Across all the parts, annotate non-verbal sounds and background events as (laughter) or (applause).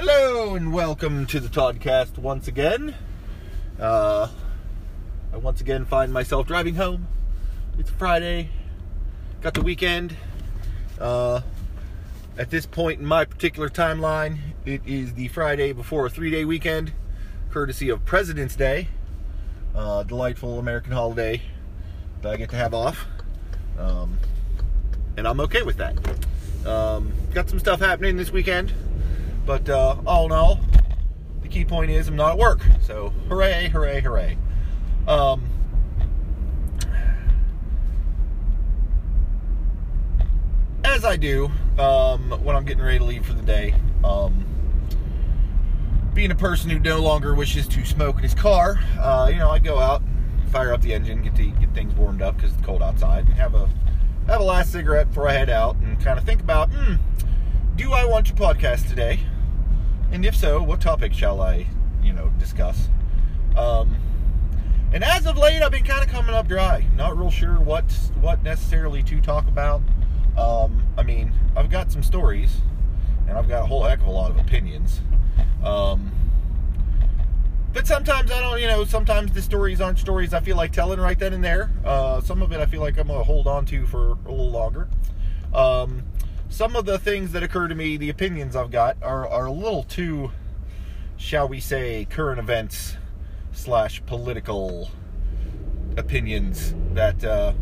Hello and welcome to the Toddcast once again. Uh, I once again find myself driving home. It's Friday, got the weekend. Uh, at this point in my particular timeline, it is the Friday before a three day weekend, courtesy of President's Day, uh, delightful American holiday that I get to have off. Um, and I'm okay with that. Um, got some stuff happening this weekend. But uh, all in all, the key point is I'm not at work. So hooray, hooray, hooray. Um, as I do um, when I'm getting ready to leave for the day, um, being a person who no longer wishes to smoke in his car, uh, you know, I go out, fire up the engine, get the, get things warmed up because it's cold outside, and have a have a last cigarette before I head out, and kind of think about, hmm, do I want to podcast today? And if so, what topic shall I, you know, discuss? Um, and as of late, I've been kind of coming up dry. Not real sure what what necessarily to talk about. Um, I mean, I've got some stories, and I've got a whole heck of a lot of opinions. Um, but sometimes I don't, you know, sometimes the stories aren't stories I feel like telling right then and there. Uh, some of it I feel like I'm to hold on to for a little longer. Um, some of the things that occur to me, the opinions I've got, are, are a little too, shall we say, current events slash political opinions that uh,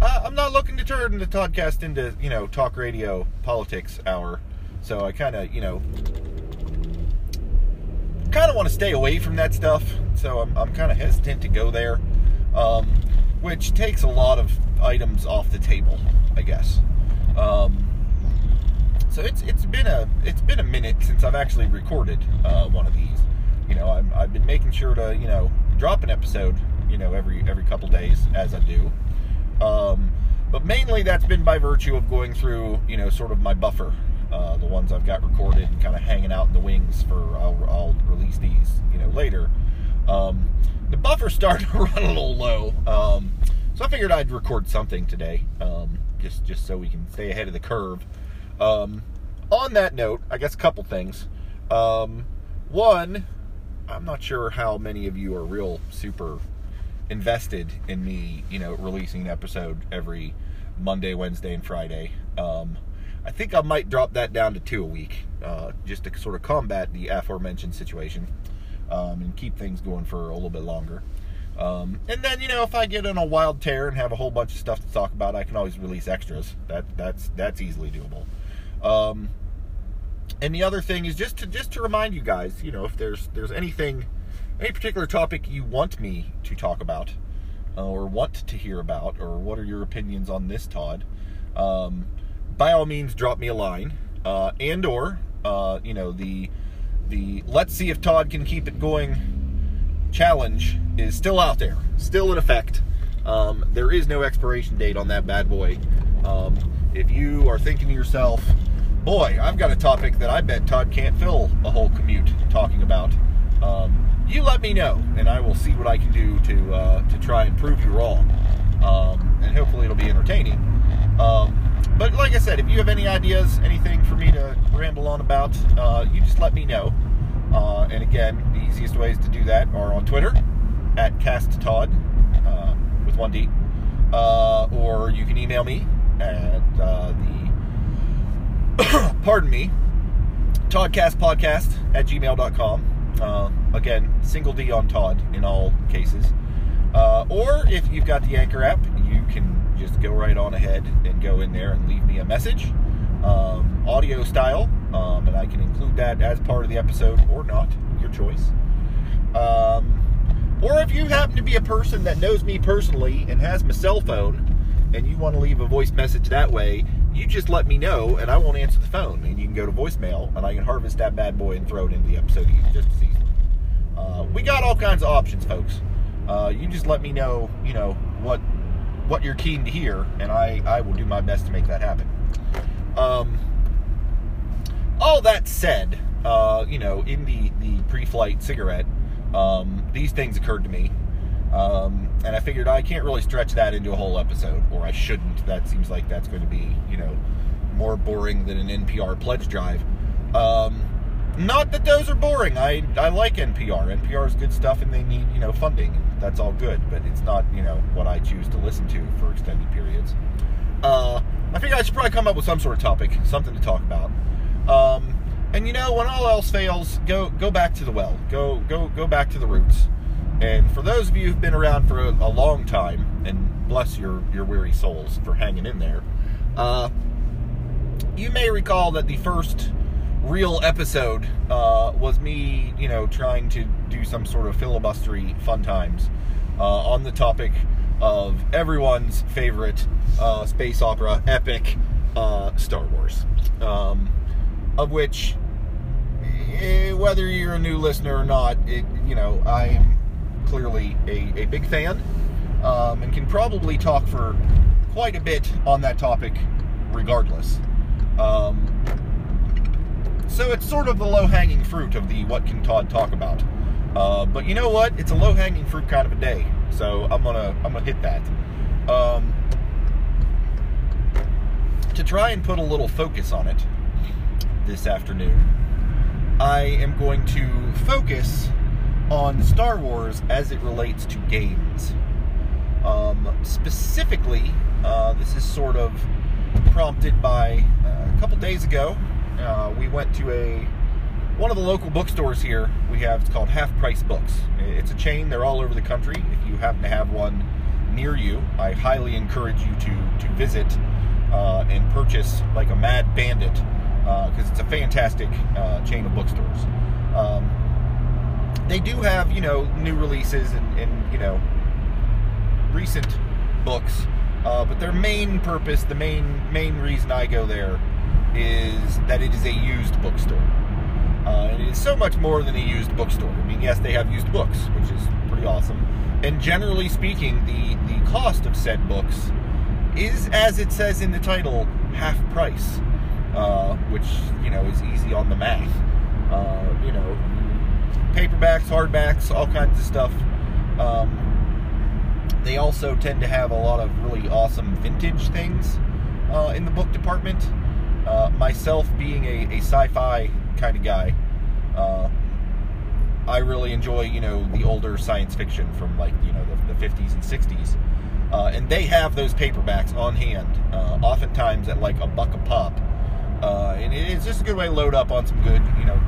I'm not looking to turn the podcast into, you know, talk radio politics hour. So I kind of, you know, kind of want to stay away from that stuff. So I'm, I'm kind of hesitant to go there, um, which takes a lot of items off the table, I guess. Um, so it's it's been a it's been a minute since I've actually recorded uh, one of these. You know, i have been making sure to you know drop an episode you know every every couple days as I do. Um, but mainly that's been by virtue of going through you know sort of my buffer, uh, the ones I've got recorded and kind of hanging out in the wings for I'll, I'll release these you know later. Um, the buffer (laughs) started to run a little low, um, so I figured I'd record something today, um, just just so we can stay ahead of the curve. Um, on that note, I guess a couple things. Um, one, I'm not sure how many of you are real super invested in me, you know, releasing an episode every Monday, Wednesday, and Friday. Um, I think I might drop that down to two a week, uh, just to sort of combat the aforementioned situation um, and keep things going for a little bit longer. Um, and then, you know, if I get on a wild tear and have a whole bunch of stuff to talk about, I can always release extras. That that's that's easily doable. Um, and the other thing is just to just to remind you guys, you know, if there's there's anything, any particular topic you want me to talk about, uh, or want to hear about, or what are your opinions on this, Todd? Um, by all means, drop me a line, uh, and or uh, you know the the let's see if Todd can keep it going challenge is still out there, still in effect. Um, there is no expiration date on that bad boy. Um, if you are thinking to yourself, boy, I've got a topic that I bet Todd can't fill a whole commute talking about, um, you let me know, and I will see what I can do to uh, to try and prove you wrong. Um, and hopefully it'll be entertaining. Um, but like I said, if you have any ideas, anything for me to ramble on about, uh, you just let me know. Uh, and again, the easiest ways to do that are on Twitter at CastTodd uh, with one D, uh, or you can email me at uh, the, (coughs) pardon me, ToddCastPodcast at gmail.com. Uh, again, single D on Todd in all cases. Uh, or if you've got the Anchor app, you can just go right on ahead and go in there and leave me a message, um, audio style, um, and I can include that as part of the episode or not, your choice. Um, or if you happen to be a person that knows me personally and has my cell phone, and you want to leave a voice message that way, you just let me know and I won't answer the phone. And you can go to voicemail and I can harvest that bad boy and throw it into the episode just as easily. Uh, we got all kinds of options, folks. Uh, you just let me know, you know, what what you're keen to hear, and I, I will do my best to make that happen. Um, all that said, uh, you know, in the, the pre-flight cigarette, um, these things occurred to me um, and I figured I can't really stretch that into a whole episode, or I shouldn't. That seems like that's going to be, you know, more boring than an NPR pledge drive. Um, not that those are boring. I I like NPR. NPR is good stuff, and they need you know funding. That's all good, but it's not you know what I choose to listen to for extended periods. Uh, I figured I should probably come up with some sort of topic, something to talk about. Um, and you know, when all else fails, go go back to the well. Go go go back to the roots. And for those of you who've been around for a, a long time, and bless your your weary souls for hanging in there, uh, you may recall that the first real episode uh, was me, you know, trying to do some sort of filibustery fun times uh, on the topic of everyone's favorite uh, space opera epic, uh, Star Wars. Um, of which, eh, whether you're a new listener or not, it, you know, I am clearly a, a big fan um, and can probably talk for quite a bit on that topic regardless. Um, so it's sort of the low hanging fruit of the what can Todd talk about. Uh, but you know what? It's a low hanging fruit kind of a day, so I'm gonna I'm gonna hit that. Um, to try and put a little focus on it this afternoon, I am going to focus on Star Wars as it relates to games. Um, specifically, uh, this is sort of prompted by uh, a couple days ago. Uh, we went to a one of the local bookstores here. We have it's called Half Price Books. It's a chain. They're all over the country. If you happen to have one near you, I highly encourage you to to visit uh, and purchase like a mad bandit because uh, it's a fantastic uh, chain of bookstores. Um, they do have you know new releases and, and you know recent books uh, but their main purpose, the main main reason I go there, is that it is a used bookstore. Uh, and it is so much more than a used bookstore. I mean, yes, they have used books, which is pretty awesome. And generally speaking, the the cost of said books is, as it says in the title, half price, uh, which you know is easy on the math. Uh, you know, paperbacks, hardbacks, all kinds of stuff. Um, they also tend to have a lot of really awesome vintage things uh, in the book department. Uh, myself being a, a sci-fi kind of guy, uh, I really enjoy you know the older science fiction from like you know the, the 50s and 60s, uh, and they have those paperbacks on hand, uh, oftentimes at like a buck a pop, uh, and it's just a good way to load up on some good you know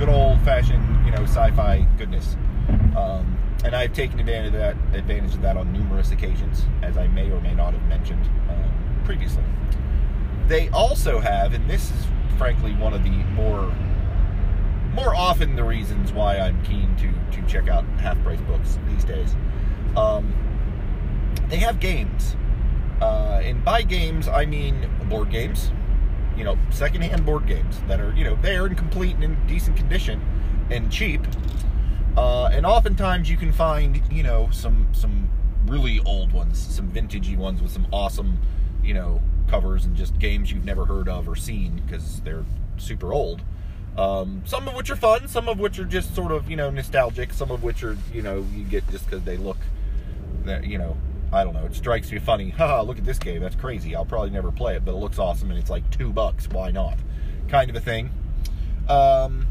good old fashioned you know sci-fi goodness. Um, and I've taken advantage of that advantage of that on numerous occasions, as I may or may not have mentioned um, previously. They also have, and this is frankly one of the more more often the reasons why I'm keen to to check out half price books these days. Um, they have games, uh, and by games I mean board games. You know, secondhand board games that are you know there and complete and in decent condition and cheap uh, and oftentimes you can find, you know, some some really old ones, some vintagey ones with some awesome, you know, covers and just games you've never heard of or seen because they're super old. Um, some of which are fun, some of which are just sort of, you know, nostalgic, some of which are, you know, you get just because they look, that you know, I don't know, it strikes you funny. (laughs) Haha, look at this game, that's crazy. I'll probably never play it, but it looks awesome and it's like two bucks. Why not? Kind of a thing. Um,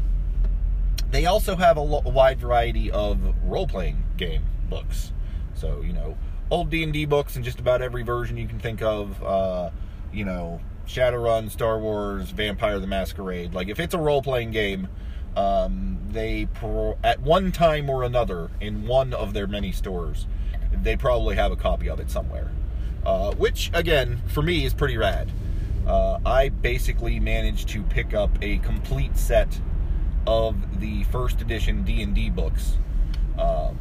they also have a, lo- a wide variety of role-playing game books. So you know, old D and D books and just about every version you can think of. Uh, you know, Shadowrun, Star Wars, Vampire the Masquerade. Like if it's a role-playing game, um, they pro- at one time or another in one of their many stores, they probably have a copy of it somewhere. Uh, which again, for me, is pretty rad. Uh, I basically managed to pick up a complete set of the first edition D&D books um,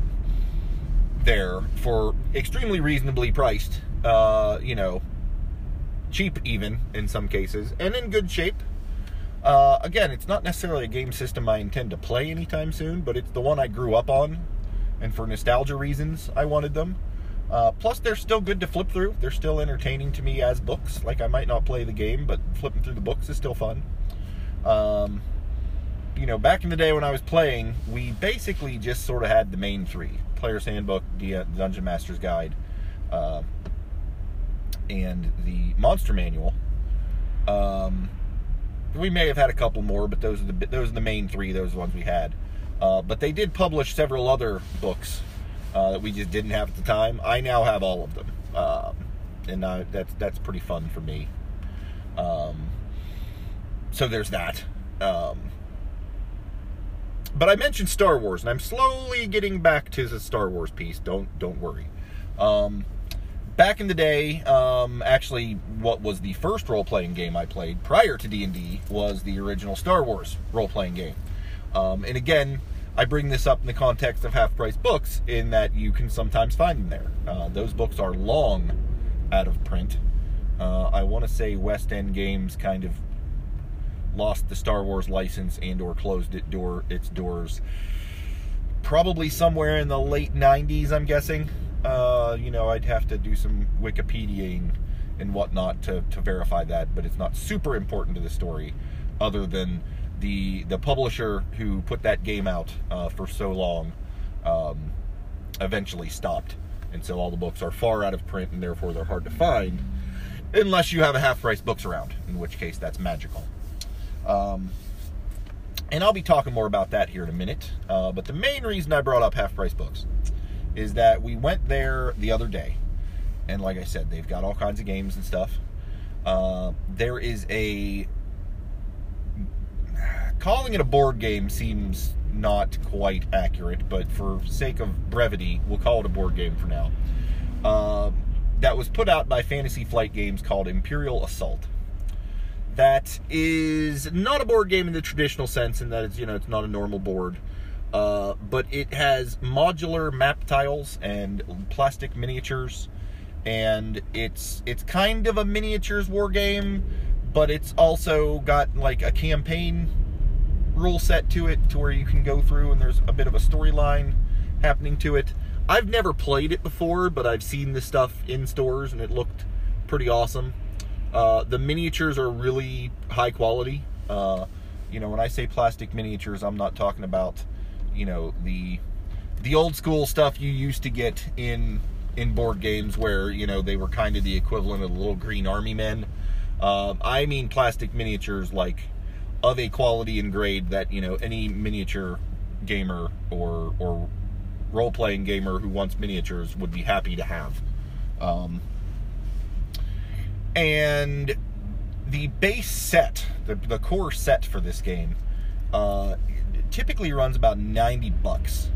there for extremely reasonably priced, uh, you know, cheap even in some cases, and in good shape. Uh, again, it's not necessarily a game system I intend to play anytime soon, but it's the one I grew up on, and for nostalgia reasons, I wanted them. Uh, plus, they're still good to flip through. They're still entertaining to me as books. Like, I might not play the game, but flipping through the books is still fun. Um, you know, back in the day when I was playing, we basically just sort of had the main three: Player's Handbook, the Dungeon Master's Guide, uh, and the Monster Manual. Um, we may have had a couple more, but those are the those are the main three. Those are the ones we had. Uh, but they did publish several other books uh, that we just didn't have at the time. I now have all of them, um, and uh, that's that's pretty fun for me. Um, so there's that. Um, but I mentioned Star Wars, and I'm slowly getting back to the Star Wars piece. Don't don't worry. Um, back in the day, um, actually, what was the first role-playing game I played prior to D&D was the original Star Wars role-playing game. Um, and again, I bring this up in the context of half-price books, in that you can sometimes find them there. Uh, those books are long out of print. Uh, I want to say West End Games kind of lost the Star Wars license and or closed it door its doors probably somewhere in the late 90s I'm guessing uh, you know I'd have to do some Wikipediaing and whatnot to, to verify that but it's not super important to the story other than the the publisher who put that game out uh, for so long um, eventually stopped and so all the books are far out of print and therefore they're hard to find unless you have a half price books around in which case that's magical um, and I'll be talking more about that here in a minute. Uh, but the main reason I brought up half price books is that we went there the other day. And like I said, they've got all kinds of games and stuff. Uh, there is a. Calling it a board game seems not quite accurate, but for sake of brevity, we'll call it a board game for now. Uh, that was put out by Fantasy Flight Games called Imperial Assault that is not a board game in the traditional sense, in that it's you know it's not a normal board, uh, but it has modular map tiles and plastic miniatures, and it's it's kind of a miniatures war game, but it's also got like a campaign rule set to it, to where you can go through and there's a bit of a storyline happening to it. I've never played it before, but I've seen this stuff in stores and it looked pretty awesome. Uh, the miniatures are really high quality. Uh, you know, when I say plastic miniatures, I'm not talking about, you know, the the old school stuff you used to get in in board games where you know they were kind of the equivalent of the little green army men. Uh, I mean plastic miniatures like of a quality and grade that you know any miniature gamer or or role playing gamer who wants miniatures would be happy to have. Um, and the base set, the, the core set for this game, uh, typically runs about 90 bucks.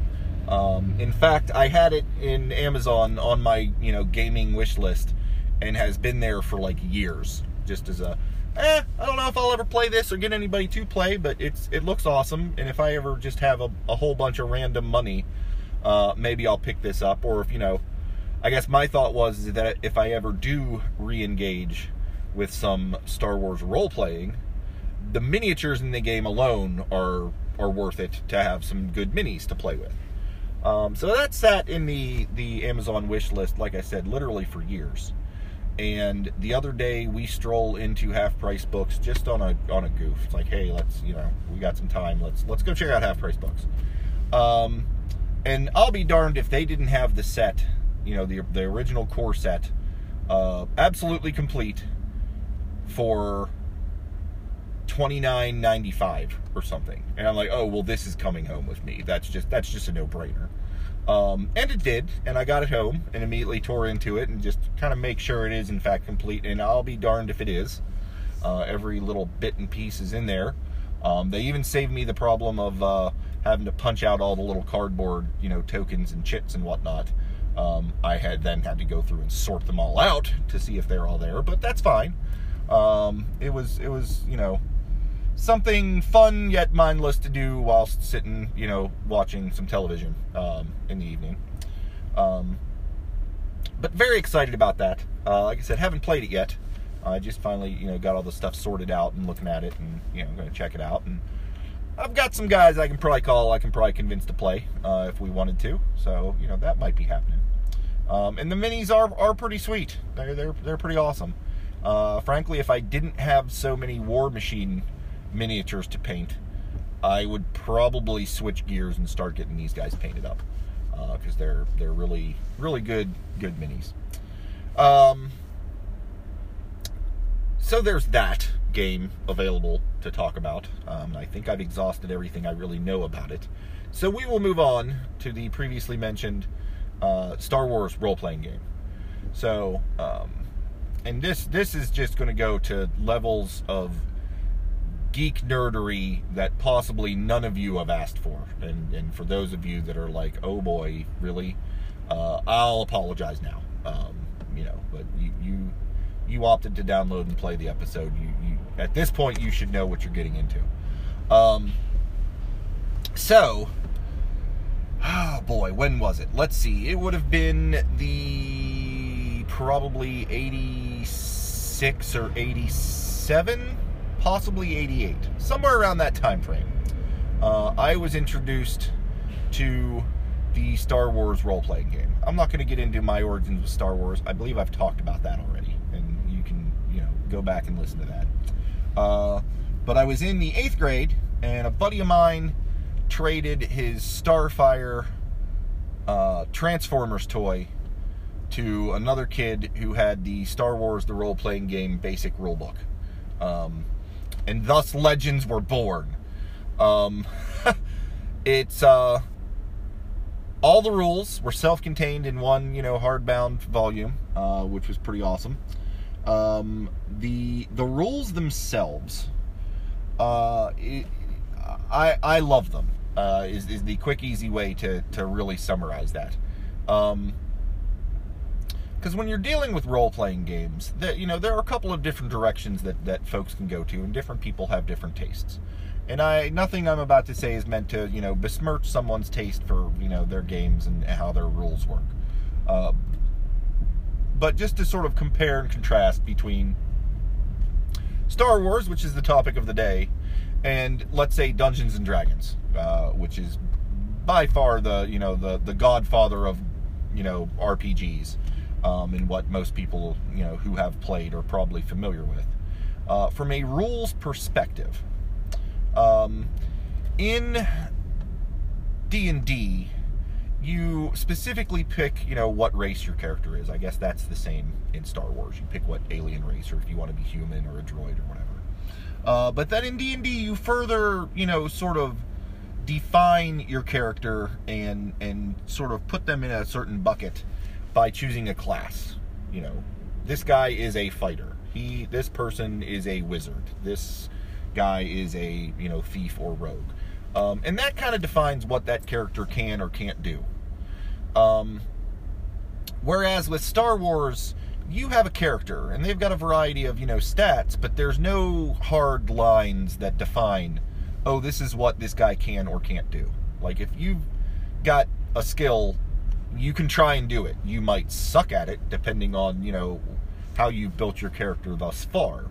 Um, in fact, I had it in Amazon on my you know gaming wish list, and has been there for like years, just as a eh, I don't know if I'll ever play this or get anybody to play, but it's it looks awesome. And if I ever just have a, a whole bunch of random money, uh, maybe I'll pick this up. Or if you know, I guess my thought was that if I ever do re-engage with some Star Wars role playing, the miniatures in the game alone are are worth it to have some good minis to play with. Um, so that sat in the the Amazon wish list, like I said, literally for years. And the other day we stroll into half price books just on a on a goof. It's like, hey, let's you know we got some time. Let's let's go check out half price books. Um, and I'll be darned if they didn't have the set you know, the, the original core set, uh, absolutely complete for twenty nine ninety five or something. And I'm like, oh well, this is coming home with me. That's just that's just a no brainer. Um, and it did, and I got it home and immediately tore into it and just kind of make sure it is in fact complete. And I'll be darned if it is. Uh, every little bit and piece is in there. Um, they even saved me the problem of uh, having to punch out all the little cardboard, you know, tokens and chits and whatnot. Um, I had then had to go through and sort them all out to see if they're all there, but that's fine. Um, it was it was you know something fun yet mindless to do whilst sitting you know watching some television um, in the evening. Um, but very excited about that. Uh, like I said, haven't played it yet. I just finally you know got all the stuff sorted out and looking at it and you know going to check it out and I've got some guys I can probably call. I can probably convince to play uh, if we wanted to. So you know that might be happening. Um, and the minis are are pretty sweet. They're they're they're pretty awesome. Uh, frankly, if I didn't have so many War Machine miniatures to paint, I would probably switch gears and start getting these guys painted up because uh, they're they're really really good good minis. Um, so there's that game available to talk about. Um, I think I've exhausted everything I really know about it. So we will move on to the previously mentioned uh, Star Wars role playing game. So, um, and this this is just going to go to levels of geek nerdery that possibly none of you have asked for. And, and for those of you that are like, oh boy, really, uh, I'll apologize now. Um, you know, but you, you you opted to download and play the episode. You, you at this point you should know what you're getting into. Um, so, oh boy, when was it? Let's see. It would have been the probably 86 or 87 possibly 88, somewhere around that time frame. Uh, I was introduced to the Star Wars role playing game. I'm not going to get into my origins with Star Wars. I believe I've talked about that already, and you can, you know, go back and listen to that. Uh, but I was in the eighth grade, and a buddy of mine traded his Starfire uh, Transformers toy to another kid who had the Star Wars the role playing game basic rulebook. Um, and thus legends were born. Um, (laughs) it's uh, all the rules were self-contained in one, you know, hardbound volume, uh, which was pretty awesome. Um, the the rules themselves, uh, it, I I love them. Uh, is is the quick easy way to to really summarize that. Um, because when you're dealing with role-playing games that you know there are a couple of different directions that that folks can go to and different people have different tastes. And i nothing i'm about to say is meant to you know besmirch someone's taste for you know their games and how their rules work. Uh, but just to sort of compare and contrast between star wars which is the topic of the day and let's say dungeons and dragons uh, which is by far the you know the the godfather of you know rpgs um, and what most people you know who have played are probably familiar with. Uh, from a rules perspective, um, in D and D, you specifically pick you know what race your character is. I guess that's the same in Star Wars. You pick what alien race, or if you want to be human or a droid or whatever. Uh, but then in D and D, you further you know sort of define your character and and sort of put them in a certain bucket by choosing a class. You know, this guy is a fighter. He, this person is a wizard. This guy is a you know thief or rogue, um, and that kind of defines what that character can or can't do. Um, whereas with Star Wars, you have a character, and they've got a variety of you know stats, but there's no hard lines that define, oh, this is what this guy can or can't do. Like if you've got a skill you can try and do it. You might suck at it depending on, you know, how you've built your character thus far.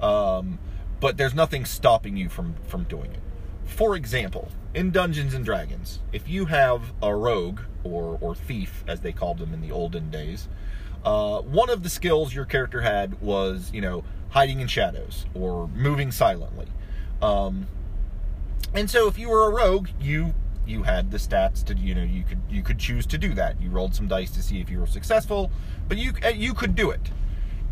Um, but there's nothing stopping you from from doing it. For example, in Dungeons and Dragons, if you have a rogue or or thief as they called them in the olden days, uh, one of the skills your character had was, you know, hiding in shadows or moving silently. Um, and so if you were a rogue, you you had the stats to you know you could you could choose to do that. You rolled some dice to see if you were successful, but you uh, you could do it.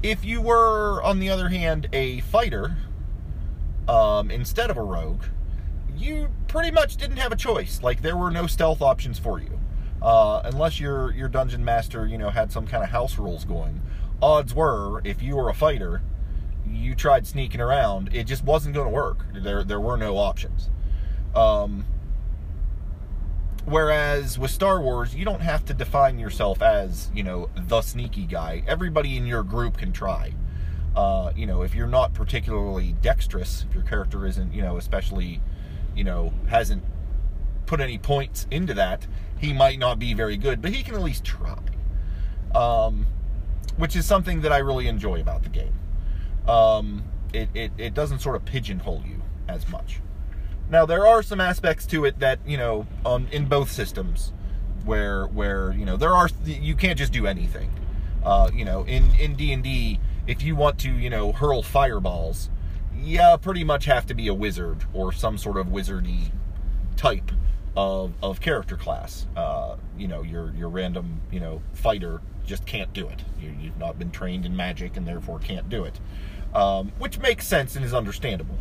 If you were, on the other hand, a fighter um, instead of a rogue, you pretty much didn't have a choice. Like there were no stealth options for you, uh, unless your your dungeon master you know had some kind of house rules going. Odds were, if you were a fighter, you tried sneaking around, it just wasn't going to work. There there were no options. Um, Whereas with Star Wars, you don't have to define yourself as, you know, the sneaky guy. Everybody in your group can try. Uh, you know, if you're not particularly dexterous, if your character isn't, you know, especially, you know, hasn't put any points into that, he might not be very good, but he can at least try. Um, which is something that I really enjoy about the game. Um, it, it, it doesn't sort of pigeonhole you as much. Now there are some aspects to it that you know on in both systems where where you know there are you can't just do anything. Uh, you know in in D and D if you want to you know hurl fireballs, yeah, pretty much have to be a wizard or some sort of wizardy type of, of character class. Uh, you know your your random you know fighter just can't do it. You, you've not been trained in magic and therefore can't do it. um, which makes sense and is understandable.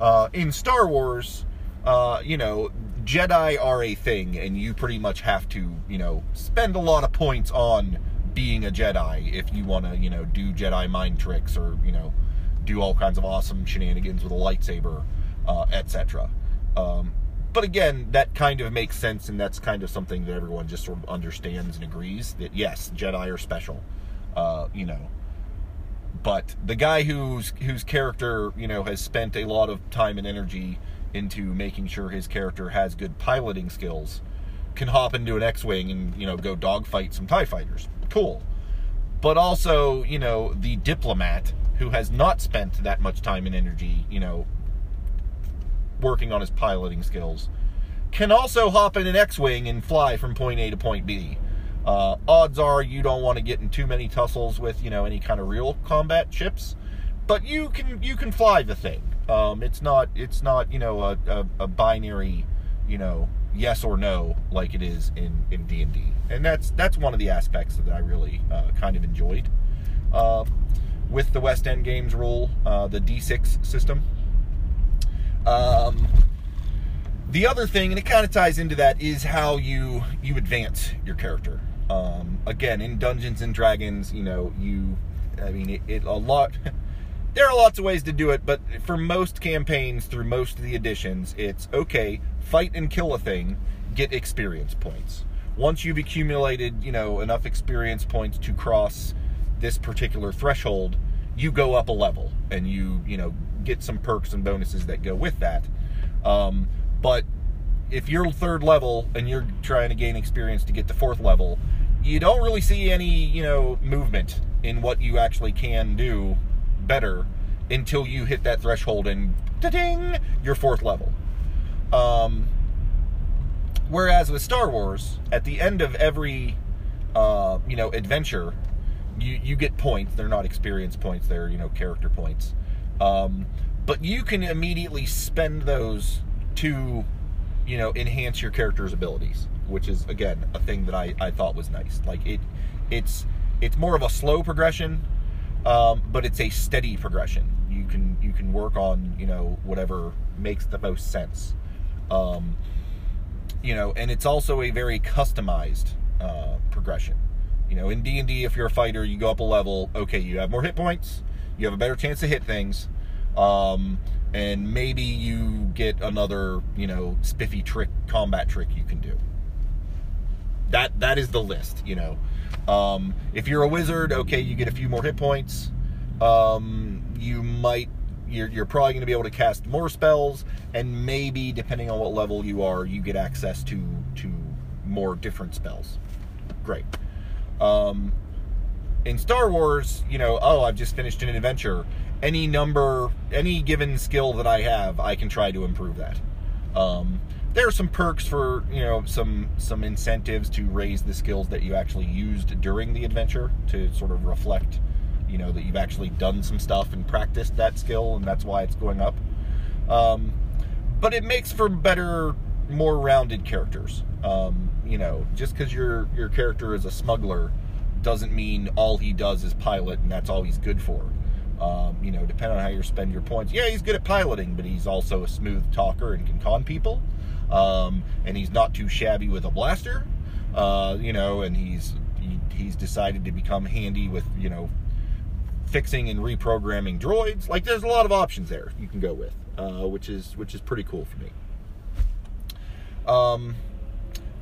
Uh, in Star Wars, uh, you know, Jedi are a thing, and you pretty much have to, you know, spend a lot of points on being a Jedi if you want to, you know, do Jedi mind tricks or, you know, do all kinds of awesome shenanigans with a lightsaber, uh, etc. Um, but again, that kind of makes sense, and that's kind of something that everyone just sort of understands and agrees that yes, Jedi are special, uh, you know. But the guy whose whose character you know has spent a lot of time and energy into making sure his character has good piloting skills can hop into an X-wing and you know go dogfight some Tie fighters. Cool. But also, you know, the diplomat who has not spent that much time and energy, you know, working on his piloting skills, can also hop in an X-wing and fly from point A to point B. Uh, odds are you don't want to get in too many tussles with you know any kind of real combat ships, but you can you can fly the thing. Um, it's not it's not you know a, a, a, binary you know yes or no like it is in in D and D, and that's that's one of the aspects that I really uh, kind of enjoyed. Uh, with the West End Games rule, uh, the D6 system, um, the other thing, and it kind of ties into that, is how you you advance your character. Um, again, in Dungeons and Dragons, you know, you, I mean, it, it, a lot. (laughs) There are lots of ways to do it, but for most campaigns, through most of the editions, it's okay. Fight and kill a thing, get experience points. Once you've accumulated, you know, enough experience points to cross this particular threshold, you go up a level and you, you know, get some perks and bonuses that go with that. Um, but if you're third level and you're trying to gain experience to get to fourth level, you don't really see any, you know, movement in what you actually can do better until you hit that threshold and ding, you're fourth level. Um, whereas with Star Wars, at the end of every, uh, you know, adventure, you you get points. They're not experience points. They're you know character points. Um, but you can immediately spend those to, you know, enhance your character's abilities, which is again a thing that I, I thought was nice. Like it, it's it's more of a slow progression, um, but it's a steady progression. You can you can work on you know whatever makes the most sense. Um, you know, and it's also a very customized uh, progression. You know, in D and D, if you're a fighter, you go up a level. Okay, you have more hit points you have a better chance to hit things. Um, and maybe you get another, you know, spiffy trick, combat trick you can do. That that is the list, you know. Um, if you're a wizard, okay, you get a few more hit points. Um, you might, you're, you're probably going to be able to cast more spells, and maybe depending on what level you are, you get access to to more different spells. Great. Um, in Star Wars, you know, oh, I've just finished an adventure. Any number, any given skill that I have, I can try to improve that. Um, there are some perks for you know some some incentives to raise the skills that you actually used during the adventure to sort of reflect you know that you've actually done some stuff and practiced that skill and that's why it's going up um, but it makes for better more rounded characters um, you know just because your your character is a smuggler doesn't mean all he does is pilot and that's all he's good for. Um, you know, depending on how you spend your points. Yeah, he's good at piloting, but he's also a smooth talker and can con people. Um, and he's not too shabby with a blaster. Uh, you know, and he's he, he's decided to become handy with you know fixing and reprogramming droids. Like, there's a lot of options there you can go with, uh, which is which is pretty cool for me. Um,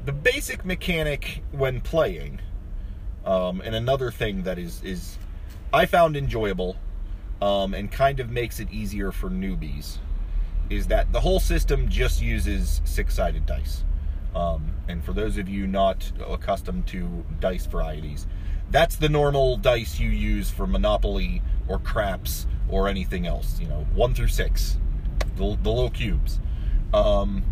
the basic mechanic when playing um, and another thing that is is I found enjoyable um, and kind of makes it easier for newbies is that the whole system just uses six-sided dice. Um, and for those of you not accustomed to dice varieties, that's the normal dice you use for Monopoly or craps or anything else. You know, one through six, the, the little cubes. Um,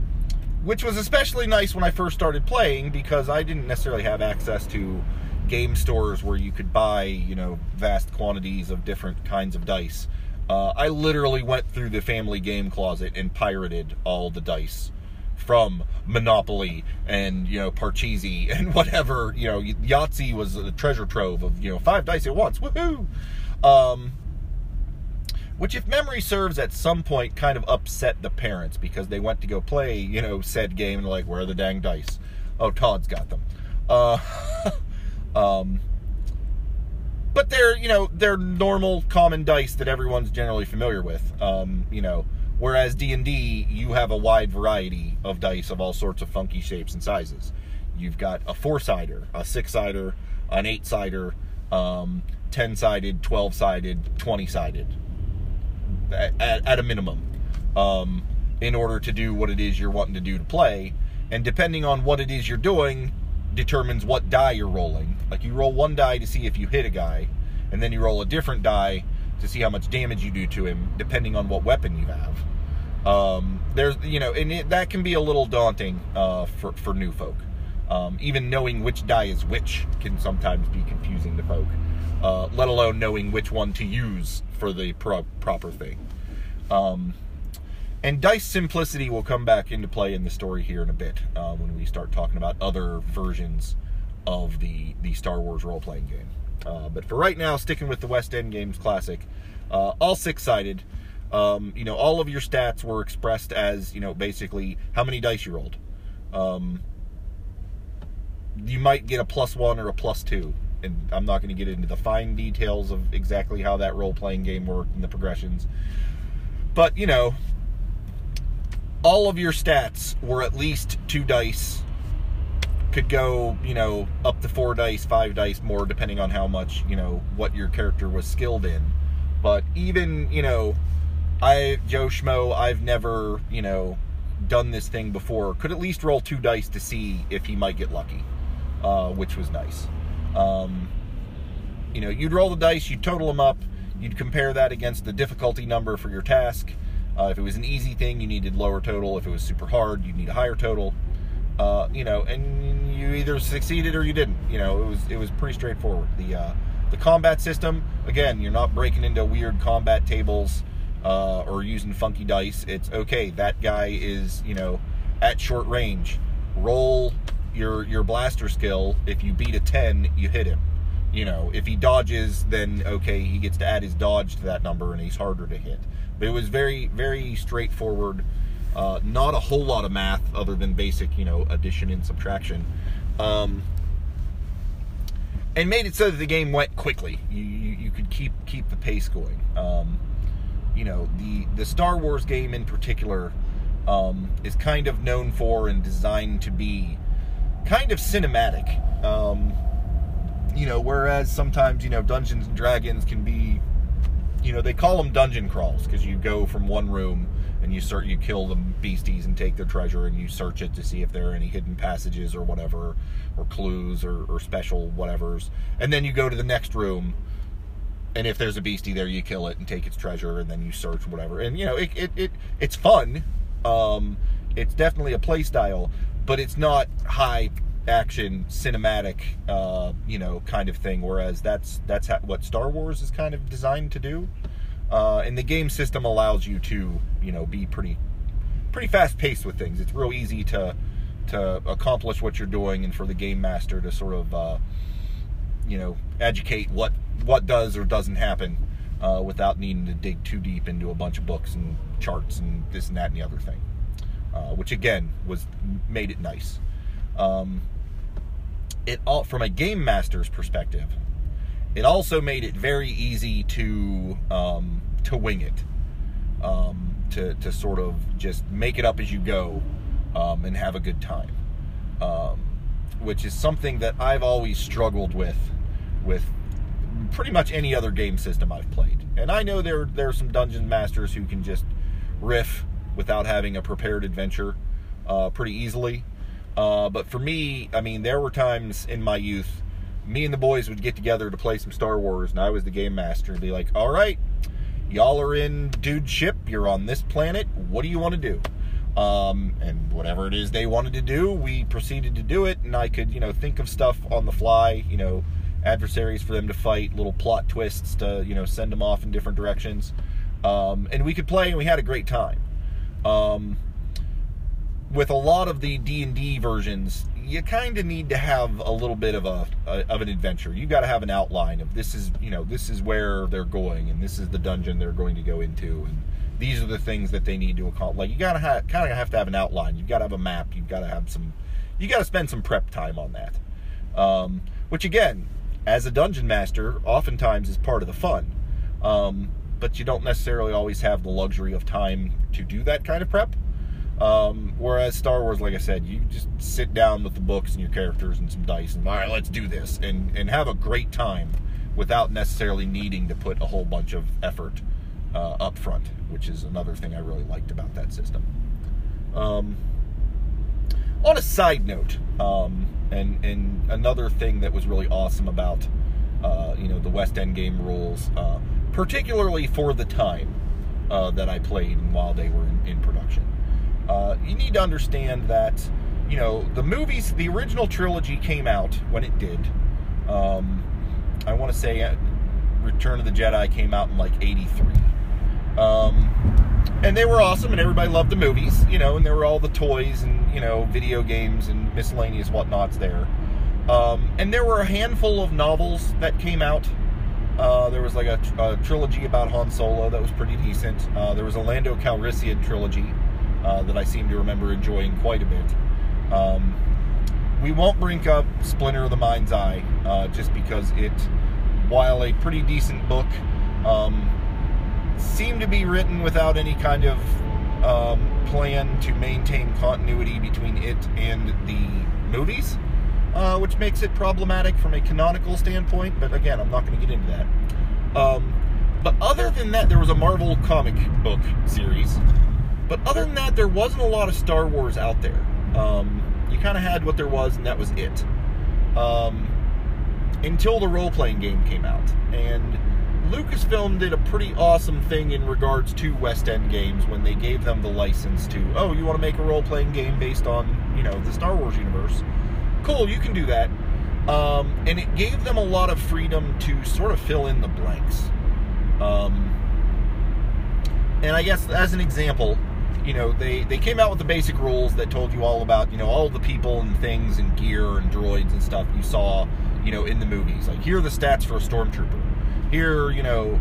which was especially nice when I first started playing because I didn't necessarily have access to game stores where you could buy, you know, vast quantities of different kinds of dice. Uh, I literally went through the family game closet and pirated all the dice from Monopoly and you know Parcheesi (laughs) and whatever. You know, Yahtzee was a treasure trove of you know five dice at once. Woohoo! Um, which, if memory serves, at some point kind of upset the parents because they went to go play, you know, said game and like, where are the dang dice? Oh, Todd's got them. Uh, (laughs) um, but they're you know they're normal common dice that everyone's generally familiar with. Um, you know, whereas D and D, you have a wide variety of dice of all sorts of funky shapes and sizes. You've got a four sider, a six sider, an eight sider, um, ten sided, twelve sided, twenty sided, at, at, a minimum, um, in order to do what it is you're wanting to do to play. And depending on what it is you're doing, determines what die you're rolling. Like you roll one die to see if you hit a guy, and then you roll a different die to see how much damage you do to him, depending on what weapon you have. Um, there's, you know, and it, that can be a little daunting uh, for for new folk. Um, even knowing which die is which can sometimes be confusing to folk. Uh, let alone knowing which one to use for the pro- proper thing. Um, and dice simplicity will come back into play in the story here in a bit uh, when we start talking about other versions of the the Star Wars role playing game. Uh, but for right now, sticking with the West End Games Classic, uh, all six sided. Um, you know, all of your stats were expressed as you know basically how many dice you rolled. Um, you might get a plus one or a plus two, and I'm not going to get into the fine details of exactly how that role playing game worked and the progressions. But you know, all of your stats were at least two dice. Could go, you know, up to four dice, five dice more, depending on how much, you know, what your character was skilled in. But even, you know, I, Joe Schmo, I've never, you know, done this thing before, could at least roll two dice to see if he might get lucky, uh, which was nice. Um, you know, you'd roll the dice, you'd total them up, you'd compare that against the difficulty number for your task, uh, if it was an easy thing, you needed lower total. If it was super hard, you need a higher total. Uh, you know, and you either succeeded or you didn't. You know, it was it was pretty straightforward. The uh, the combat system, again, you're not breaking into weird combat tables uh, or using funky dice. It's okay. That guy is you know at short range. Roll your your blaster skill. If you beat a ten, you hit him. You know, if he dodges, then okay, he gets to add his dodge to that number, and he's harder to hit. But it was very, very straightforward. Uh, not a whole lot of math other than basic, you know, addition and subtraction. Um, and made it so that the game went quickly. You, you, you could keep keep the pace going. Um, you know, the the Star Wars game in particular um, is kind of known for and designed to be kind of cinematic. Um, you know, whereas sometimes you know Dungeons and Dragons can be you know they call them dungeon crawls because you go from one room and you start you kill the beasties and take their treasure and you search it to see if there are any hidden passages or whatever or clues or, or special whatevers. And then you go to the next room and if there's a beastie there you kill it and take its treasure and then you search whatever. And you know it, it, it it's fun. Um, it's definitely a play style but it's not high action cinematic uh, you know kind of thing whereas that's that's what star wars is kind of designed to do. Uh, and the game system allows you to you know be pretty pretty fast paced with things. It's real easy to to accomplish what you're doing and for the game master to sort of uh, you know educate what what does or doesn't happen uh, without needing to dig too deep into a bunch of books and charts and this and that and the other thing. Uh, which again was made it nice. Um, it all from a game master's perspective, it also made it very easy to um, to wing it, um, to to sort of just make it up as you go, um, and have a good time, um, which is something that I've always struggled with, with pretty much any other game system I've played. And I know there there are some dungeon masters who can just riff without having a prepared adventure uh, pretty easily. Uh, but for me, I mean, there were times in my youth, me and the boys would get together to play some Star Wars, and I was the game master and be like, all right, y'all are in dude ship, you're on this planet, what do you want to do? Um, and whatever it is they wanted to do, we proceeded to do it, and I could, you know, think of stuff on the fly, you know, adversaries for them to fight, little plot twists to, you know, send them off in different directions. Um, and we could play, and we had a great time. Um, with a lot of the D&D versions, you kind of need to have a little bit of a, a of an adventure. You've got to have an outline of this is, you know, this is where they're going and this is the dungeon they're going to go into and these are the things that they need to accomplish. Like you got to kind of have to have an outline. You've got to have a map. You've got to have some you got to spend some prep time on that. Um, which again, as a dungeon master, oftentimes is part of the fun. Um, but you don't necessarily always have the luxury of time to do that kind of prep. Um, whereas Star Wars, like I said, you just sit down with the books and your characters and some dice and all right, let's do this and and have a great time without necessarily needing to put a whole bunch of effort uh, up front, which is another thing I really liked about that system. Um, on a side note, um, and and another thing that was really awesome about uh, you know the West End game rules, uh, particularly for the time uh, that I played while they were in, in production uh, you need to understand that you know the movies the original trilogy came out when it did. Um, i want to say uh, return of the jedi came out in like 83 um, and they were awesome and everybody loved the movies you know and there were all the toys and you know video games and miscellaneous whatnots there. Um, and there were a handful of novels that came out. Uh, there was like a, a, trilogy about Han Solo that was pretty decent. Uh, there was a Lando Calrissian trilogy uh, that I seem to remember enjoying quite a bit. Um, we won't bring up Splinter of the Mind's Eye uh, just because it, while a pretty decent book, um, seemed to be written without any kind of um, plan to maintain continuity between it and the movies, uh, which makes it problematic from a canonical standpoint. But again, I'm not going to get into that. Um, but other than that, there was a Marvel comic book series but other than that, there wasn't a lot of Star Wars out there. Um, you kind of had what there was, and that was it. Um, until the role playing game came out. And Lucasfilm did a pretty awesome thing in regards to West End games when they gave them the license to, oh, you want to make a role playing game based on, you know, the Star Wars universe? Cool, you can do that. Um, and it gave them a lot of freedom to sort of fill in the blanks. Um, and I guess as an example, you know, they, they came out with the basic rules that told you all about, you know, all the people and things and gear and droids and stuff you saw, you know, in the movies. Like, here are the stats for a stormtrooper. Here, you know,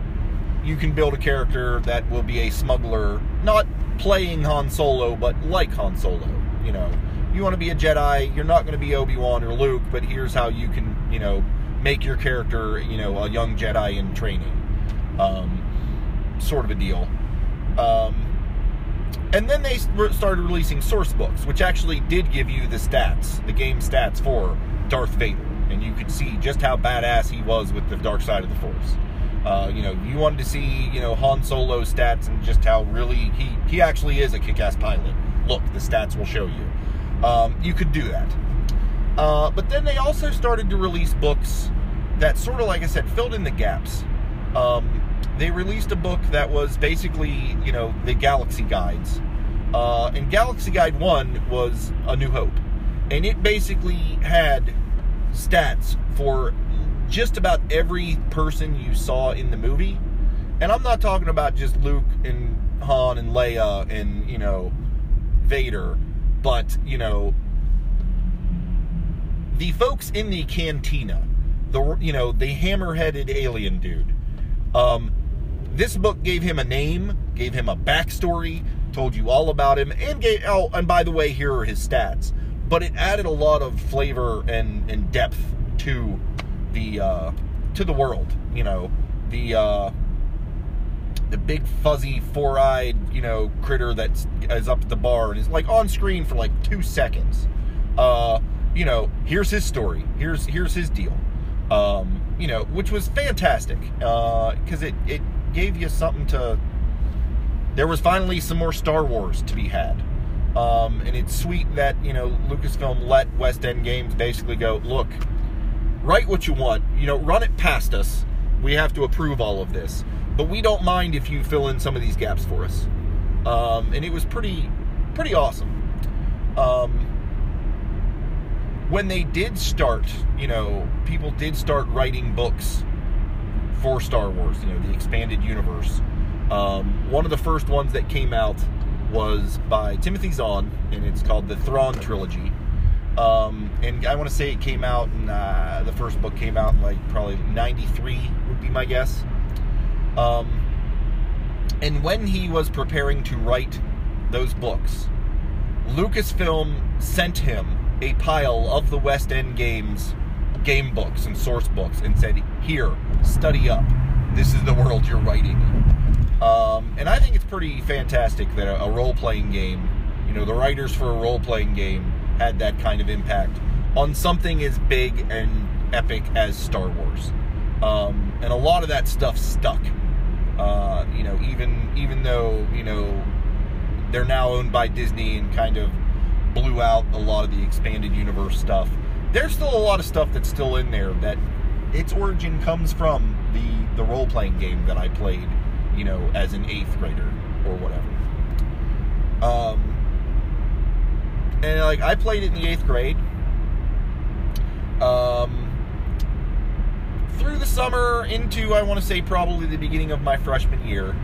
you can build a character that will be a smuggler, not playing Han Solo, but like Han Solo. You know, you want to be a Jedi, you're not going to be Obi Wan or Luke, but here's how you can, you know, make your character, you know, a young Jedi in training. Um, sort of a deal. Um, and then they started releasing source books, which actually did give you the stats, the game stats for Darth Vader. And you could see just how badass he was with the dark side of the Force. Uh, you know, you wanted to see, you know, Han Solo's stats and just how really he, he actually is a kick ass pilot. Look, the stats will show you. Um, you could do that. Uh, but then they also started to release books that sort of, like I said, filled in the gaps. Um, they released a book that was basically, you know, the Galaxy Guides. Uh, and Galaxy Guide 1 was A New Hope. And it basically had stats for just about every person you saw in the movie. And I'm not talking about just Luke and Han and Leia and, you know, Vader, but, you know, the folks in the cantina, the, you know, the hammer headed alien dude. Um, this book gave him a name, gave him a backstory, told you all about him, and gave oh, and by the way, here are his stats. But it added a lot of flavor and, and depth to the uh, to the world. You know, the uh, the big fuzzy four-eyed you know critter that is is up at the bar and is like on screen for like two seconds. Uh, you know, here's his story. Here's here's his deal. Um, you know, which was fantastic because uh, it it gave you something to. There was finally some more Star Wars to be had. Um, and it's sweet that, you know, Lucasfilm let West End Games basically go, look, write what you want, you know, run it past us. We have to approve all of this. But we don't mind if you fill in some of these gaps for us. Um, and it was pretty, pretty awesome. Um, when they did start, you know, people did start writing books for Star Wars, you know, the expanded universe. Um, one of the first ones that came out was by Timothy Zahn, and it's called the Thrawn trilogy. Um, and I want to say it came out, and uh, the first book came out in like probably '93 would be my guess. Um, and when he was preparing to write those books, Lucasfilm sent him a pile of the West End Games game books and source books and said, "Here, study up. This is the world you're writing." Um, and I think it's pretty fantastic that a, a role-playing game, you know, the writers for a role-playing game had that kind of impact on something as big and epic as Star Wars. Um, and a lot of that stuff stuck. Uh, you know, even even though you know they're now owned by Disney and kind of blew out a lot of the expanded universe stuff. There's still a lot of stuff that's still in there that its origin comes from the the role playing game that I played, you know, as an eighth grader or whatever. Um, and like I played it in the eighth grade. Um, through the summer into I want to say probably the beginning of my freshman year.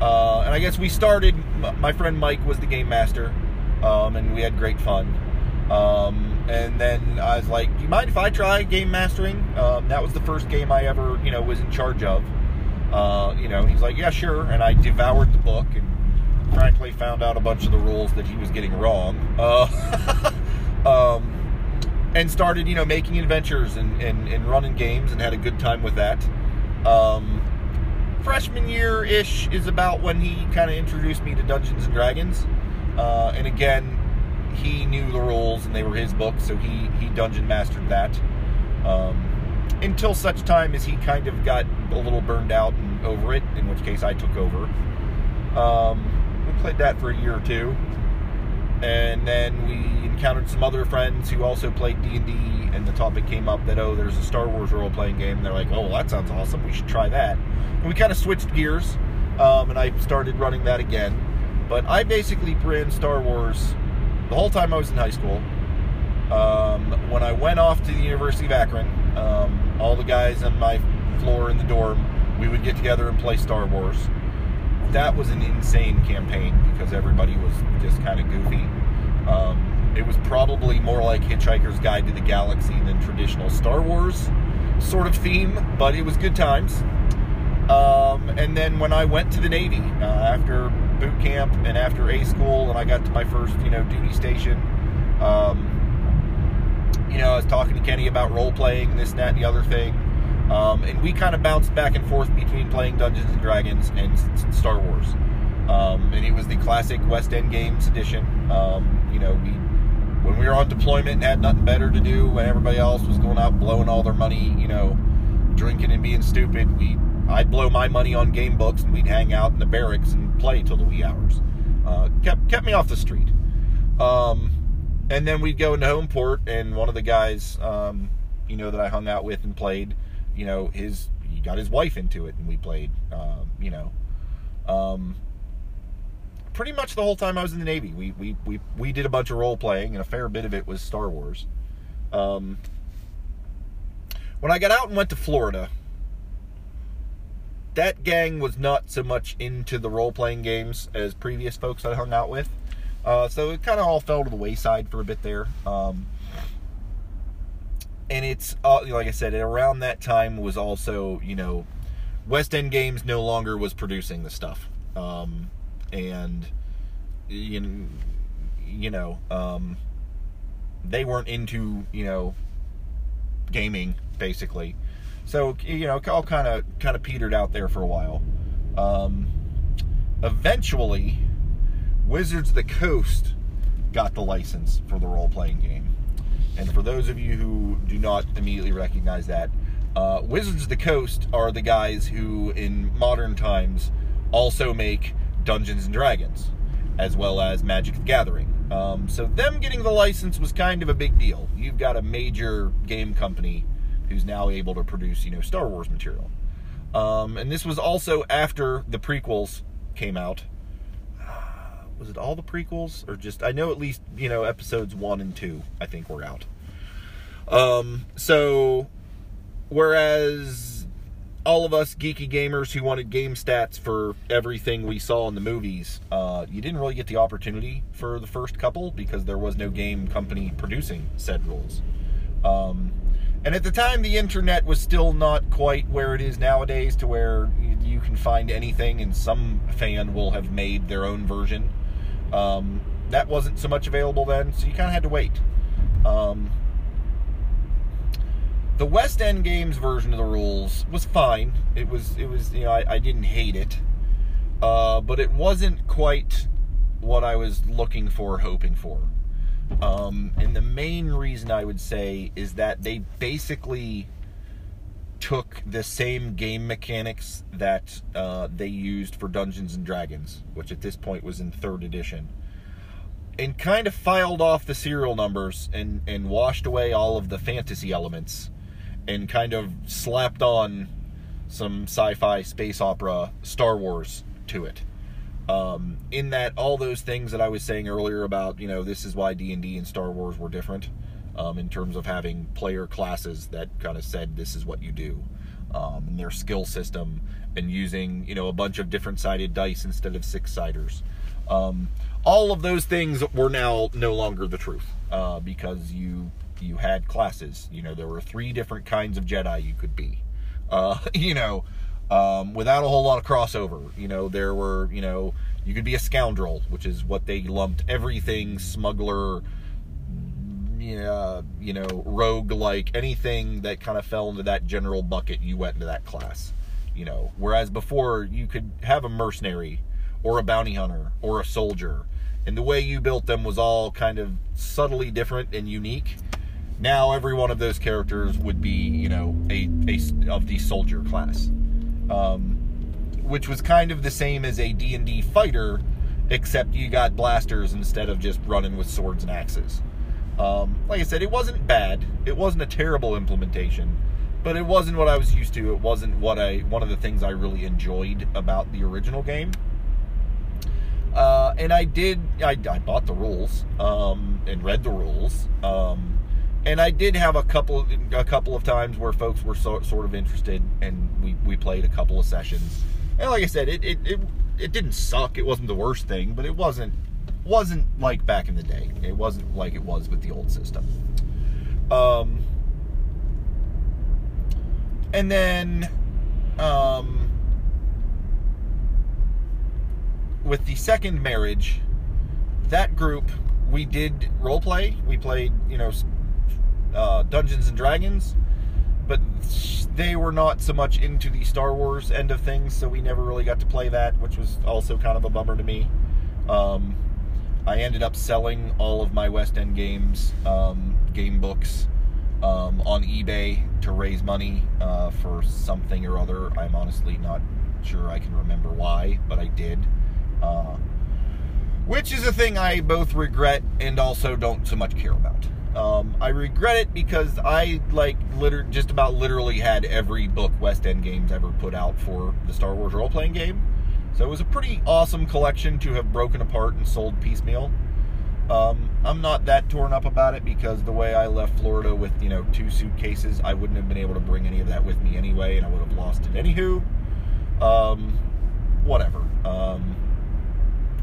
Uh, and I guess we started. My friend Mike was the game master, um, and we had great fun. Um, and then I was like, "Do you mind if I try game mastering?" Um, that was the first game I ever, you know, was in charge of. Uh, you know, he's like, "Yeah, sure." And I devoured the book and frankly found out a bunch of the rules that he was getting wrong. Uh, (laughs) um, and started, you know, making adventures and, and, and, running games and had a good time with that. Um, freshman year ish is about when he kind of introduced me to Dungeons and Dragons. Uh, and again, he knew the rules and they were his books, so he, he dungeon mastered that. Um, until such time as he kind of got a little burned out and over it, in which case I took over. Um, we played that for a year or two, and then we encountered some other friends who also played D and D, and the topic came up that oh, there's a Star Wars role playing game. And they're like, oh, well, that sounds awesome. We should try that. And we kind of switched gears, um, and I started running that again. But I basically ran Star Wars the whole time I was in high school. Um, when I went off to the University of Akron, um, all the guys on my floor in the dorm, we would get together and play Star Wars that was an insane campaign because everybody was just kind of goofy. Um, it was probably more like Hitchhiker's Guide to the Galaxy than traditional Star Wars sort of theme, but it was good times. Um, and then when I went to the Navy uh, after boot camp and after A school, and I got to my first, you know, duty station, um, you know, I was talking to Kenny about role playing, and this, that, and the other thing. Um, and we kind of bounced back and forth between playing Dungeons and Dragons and Star Wars. Um, and it was the classic West End Games edition. Um, you know, we when we were on deployment and had nothing better to do, when everybody else was going out blowing all their money, you know, drinking and being stupid, we I'd blow my money on game books and we'd hang out in the barracks and play till the wee hours. Uh, kept kept me off the street. Um, and then we'd go into Homeport, and one of the guys, um, you know, that I hung out with and played you know, his he got his wife into it, and we played. Um, you know, um, pretty much the whole time I was in the Navy, we we we we did a bunch of role playing, and a fair bit of it was Star Wars. Um, when I got out and went to Florida, that gang was not so much into the role playing games as previous folks I hung out with. Uh, so it kind of all fell to the wayside for a bit there. Um, and it's uh, like I said, around that time was also you know, West End Games no longer was producing the stuff, um, and you you know um, they weren't into you know gaming basically, so you know all kind of kind of petered out there for a while. Um, eventually, Wizards of the Coast got the license for the role playing game and for those of you who do not immediately recognize that, uh, Wizards of the Coast are the guys who, in modern times, also make Dungeons and Dragons, as well as Magic the Gathering. Um, so them getting the license was kind of a big deal. You've got a major game company who's now able to produce, you know, Star Wars material. Um, and this was also after the prequels came out was it all the prequels or just I know at least you know episodes one and two I think were out. Um, so whereas all of us geeky gamers who wanted game stats for everything we saw in the movies, uh, you didn't really get the opportunity for the first couple because there was no game company producing said rules. Um, and at the time, the internet was still not quite where it is nowadays, to where you, you can find anything and some fan will have made their own version. Um, that wasn't so much available then, so you kind of had to wait. Um, the West End Games version of the rules was fine. It was, it was, you know, I, I didn't hate it, uh, but it wasn't quite what I was looking for, hoping for. Um, and the main reason I would say is that they basically took the same game mechanics that uh, they used for Dungeons and Dragons, which at this point was in third edition, and kind of filed off the serial numbers and, and washed away all of the fantasy elements and kind of slapped on some sci-fi space opera Star Wars to it. Um, in that all those things that I was saying earlier about you know this is why D and D and Star Wars were different um, in terms of having player classes that kind of said this is what you do um, and their skill system and using you know a bunch of different sided dice instead of six siders. Um, all of those things were now no longer the truth uh, because you you had classes. You know, there were three different kinds of Jedi you could be. Uh, (laughs) you know, um, without a whole lot of crossover. You know, there were, you know, you could be a scoundrel, which is what they lumped everything smuggler, yeah, you know, rogue like anything that kind of fell into that general bucket, you went into that class. You know, whereas before you could have a mercenary or a bounty hunter or a soldier, and the way you built them was all kind of subtly different and unique now every one of those characters would be, you know, a, a of the soldier class, um, which was kind of the same as a D and D fighter, except you got blasters instead of just running with swords and axes. Um, like I said, it wasn't bad. It wasn't a terrible implementation, but it wasn't what I was used to. It wasn't what I one of the things I really enjoyed about the original game. Uh, and I did. I, I bought the rules um, and read the rules. Um, and I did have a couple a couple of times where folks were so, sort of interested, and we, we played a couple of sessions. And like I said, it, it it it didn't suck. It wasn't the worst thing, but it wasn't wasn't like back in the day. It wasn't like it was with the old system. Um, and then um, with the second marriage, that group we did role play. We played, you know, uh, Dungeons and Dragons, but they were not so much into the Star Wars end of things, so we never really got to play that, which was also kind of a bummer to me. Um, I ended up selling all of my West End games, um, game books, um, on eBay to raise money uh, for something or other. I'm honestly not sure I can remember why, but I did. Uh, which is a thing I both regret and also don't so much care about. Um, I regret it because I like liter- just about literally had every book West End Games ever put out for the Star Wars role playing game. So it was a pretty awesome collection to have broken apart and sold piecemeal. Um, I'm not that torn up about it because the way I left Florida with you know two suitcases, I wouldn't have been able to bring any of that with me anyway, and I would have lost it anywho. Um, whatever. Um,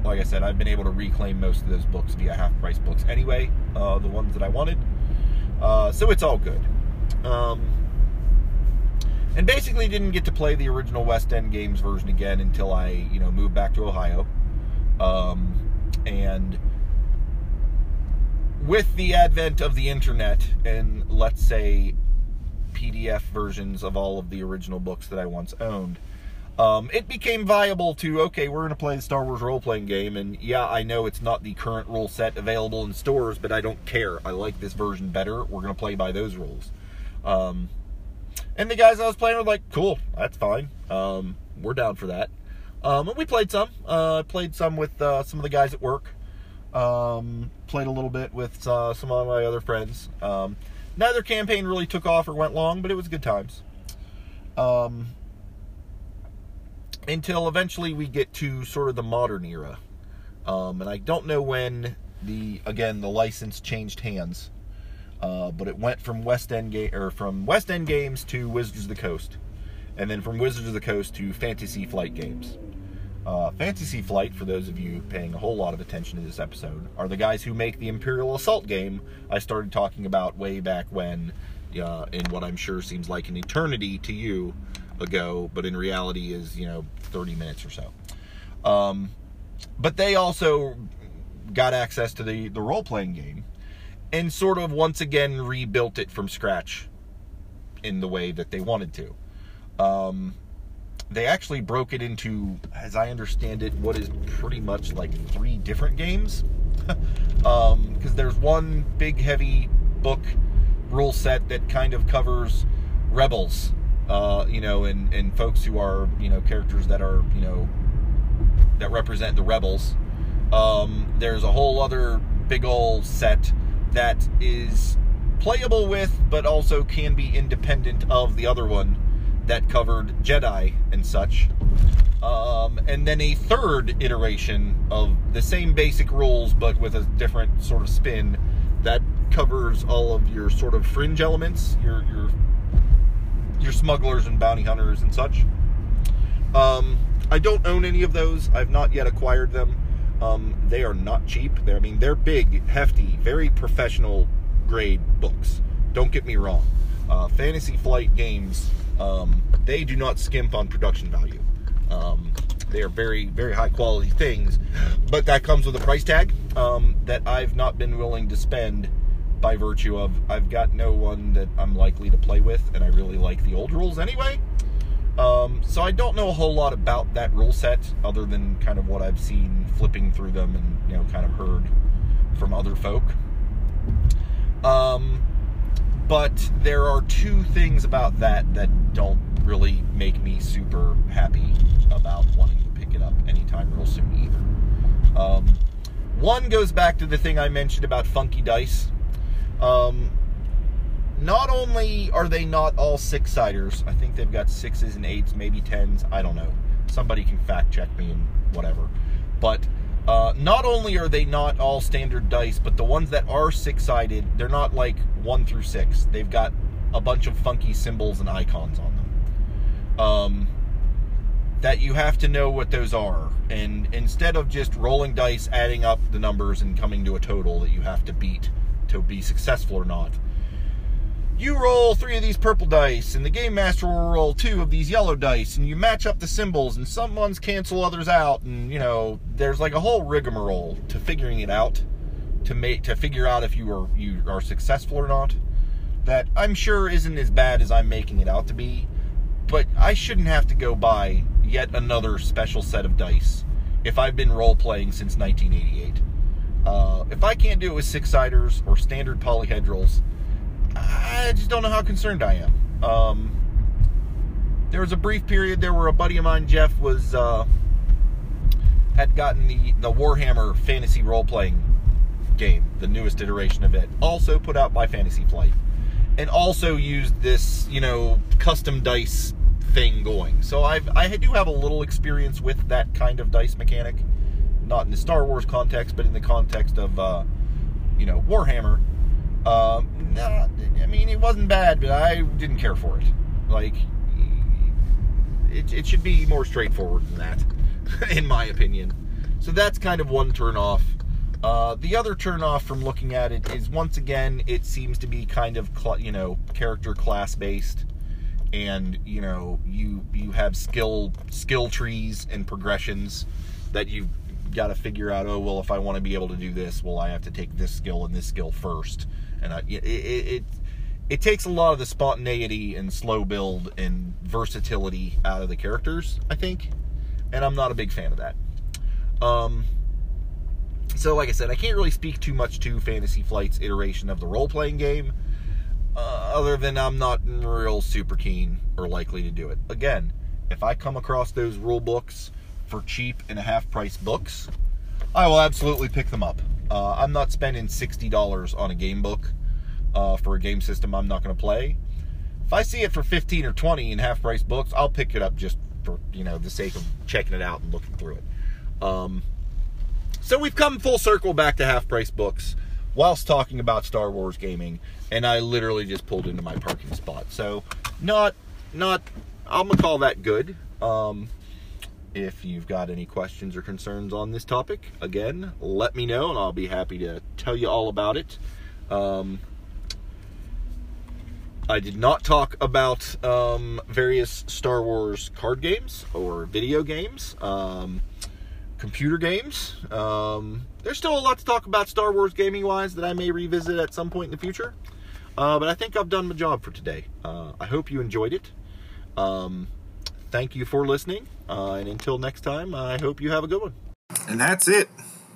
like I said, I've been able to reclaim most of those books via half price books anyway, uh, the ones that I wanted. Uh, so it's all good. Um, and basically didn't get to play the original West End Games version again until I, you know, moved back to Ohio. Um, and with the advent of the internet and let's say PDF versions of all of the original books that I once owned, um, it became viable to okay, we're going to play the Star Wars role playing game, and yeah, I know it's not the current rule set available in stores, but I don't care. I like this version better. We're going to play by those rules. Um, and the guys I was playing were like, cool, that's fine. Um, we're down for that. Um, and we played some. Uh, played some with uh, some of the guys at work. Um, played a little bit with uh, some of my other friends. Um, neither campaign really took off or went long, but it was good times. Um, until eventually we get to sort of the modern era. Um, and I don't know when the again the license changed hands, uh, but it went from West End Ga- or from West End Games to Wizards of the Coast, and then from Wizards of the Coast to Fantasy Flight Games. Uh, Fantasy Flight, for those of you paying a whole lot of attention to this episode, are the guys who make the Imperial Assault game I started talking about way back when, uh, in what I'm sure seems like an eternity to you ago, but in reality is, you know, 30 minutes or so. Um, but they also got access to the, the role playing game and sort of once again rebuilt it from scratch in the way that they wanted to. Um, they actually broke it into, as I understand it, what is pretty much like three different games. Because (laughs) um, there's one big, heavy book rule set that kind of covers rebels, uh, you know, and, and folks who are, you know, characters that are, you know, that represent the rebels. Um, there's a whole other big old set that is playable with, but also can be independent of the other one that covered Jedi and such. Um, and then a third iteration of the same basic rules, but with a different sort of spin that covers all of your sort of fringe elements, your your your smugglers and bounty hunters and such. Um, I don't own any of those. I've not yet acquired them. Um, they are not cheap. They're, I mean, they're big, hefty, very professional grade books. Don't get me wrong. Uh, Fantasy Flight games um, they do not skimp on production value. Um, they are very, very high quality things, but that comes with a price tag um, that I've not been willing to spend by virtue of I've got no one that I'm likely to play with, and I really like the old rules anyway. Um, so I don't know a whole lot about that rule set other than kind of what I've seen flipping through them and you know kind of heard from other folk. Um, but there are two things about that that don't really make me super happy about wanting to pick it up anytime real soon either. Um, one goes back to the thing I mentioned about funky dice. Um, not only are they not all six siders, I think they've got sixes and eights, maybe tens. I don't know. Somebody can fact check me and whatever. But uh, not only are they not all standard dice, but the ones that are six sided, they're not like one through six. They've got a bunch of funky symbols and icons on them. Um, that you have to know what those are. And instead of just rolling dice, adding up the numbers, and coming to a total that you have to beat to be successful or not, you roll three of these purple dice, and the game master will roll two of these yellow dice, and you match up the symbols, and some ones cancel others out, and you know there's like a whole rigmarole to figuring it out, to make to figure out if you are you are successful or not. That I'm sure isn't as bad as I'm making it out to be, but I shouldn't have to go buy yet another special set of dice if I've been role playing since 1988. Uh, if I can't do it with six siders or standard polyhedrals I just don't know how concerned I am. Um, there was a brief period there where a buddy of mine, Jeff, was uh, had gotten the the Warhammer fantasy role playing game, the newest iteration of it, also put out by Fantasy Flight, and also used this you know custom dice thing going. So I've I do have a little experience with that kind of dice mechanic, not in the Star Wars context, but in the context of uh, you know Warhammer. Um, I mean, it wasn't bad, but I didn't care for it. Like, it, it should be more straightforward than that, (laughs) in my opinion. So that's kind of one turn off. Uh, the other turn off from looking at it is once again, it seems to be kind of cl- you know character class based, and you know you you have skill skill trees and progressions that you've got to figure out. Oh well, if I want to be able to do this, well I have to take this skill and this skill first and I, it, it it takes a lot of the spontaneity and slow build and versatility out of the characters, I think, and I'm not a big fan of that. Um, so, like I said, I can't really speak too much to Fantasy Flight's iteration of the role playing game, uh, other than I'm not real super keen or likely to do it. Again, if I come across those rule books for cheap and a half price books, I will absolutely pick them up. Uh, I'm not spending $60 on a game book uh, for a game system I'm not going to play. If I see it for 15 or 20 in half price books, I'll pick it up just for, you know, the sake of checking it out and looking through it. Um, so we've come full circle back to half price books whilst talking about Star Wars gaming, and I literally just pulled into my parking spot. So not not I'm gonna call that good. Um, if you've got any questions or concerns on this topic, again, let me know and I'll be happy to tell you all about it. Um, I did not talk about um, various Star Wars card games or video games, um, computer games. Um, there's still a lot to talk about Star Wars gaming wise that I may revisit at some point in the future. Uh, but I think I've done my job for today. Uh, I hope you enjoyed it. Thank you for listening. Uh, and until next time, I hope you have a good one. And that's it.